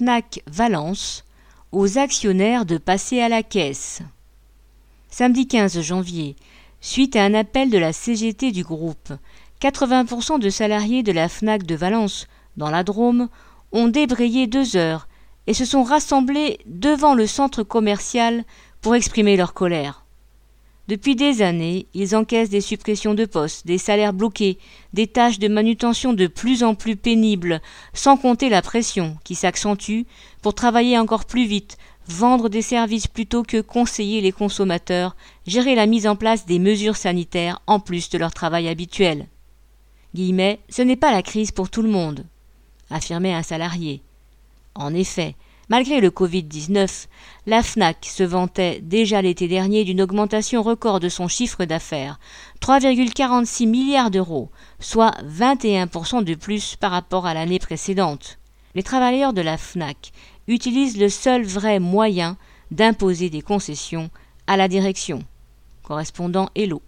FNAC Valence aux actionnaires de passer à la caisse. Samedi 15 janvier, suite à un appel de la CGT du groupe, 80% de salariés de la FNAC de Valence, dans la Drôme, ont débrayé deux heures et se sont rassemblés devant le centre commercial pour exprimer leur colère. Depuis des années, ils encaissent des suppressions de postes, des salaires bloqués, des tâches de manutention de plus en plus pénibles, sans compter la pression qui s'accentue pour travailler encore plus vite, vendre des services plutôt que conseiller les consommateurs, gérer la mise en place des mesures sanitaires en plus de leur travail habituel. Guillemets, ce n'est pas la crise pour tout le monde, affirmait un salarié. En effet, Malgré le Covid-19, la FNAC se vantait déjà l'été dernier d'une augmentation record de son chiffre d'affaires, 3,46 milliards d'euros, soit 21% de plus par rapport à l'année précédente. Les travailleurs de la FNAC utilisent le seul vrai moyen d'imposer des concessions à la direction. Correspondant Hello.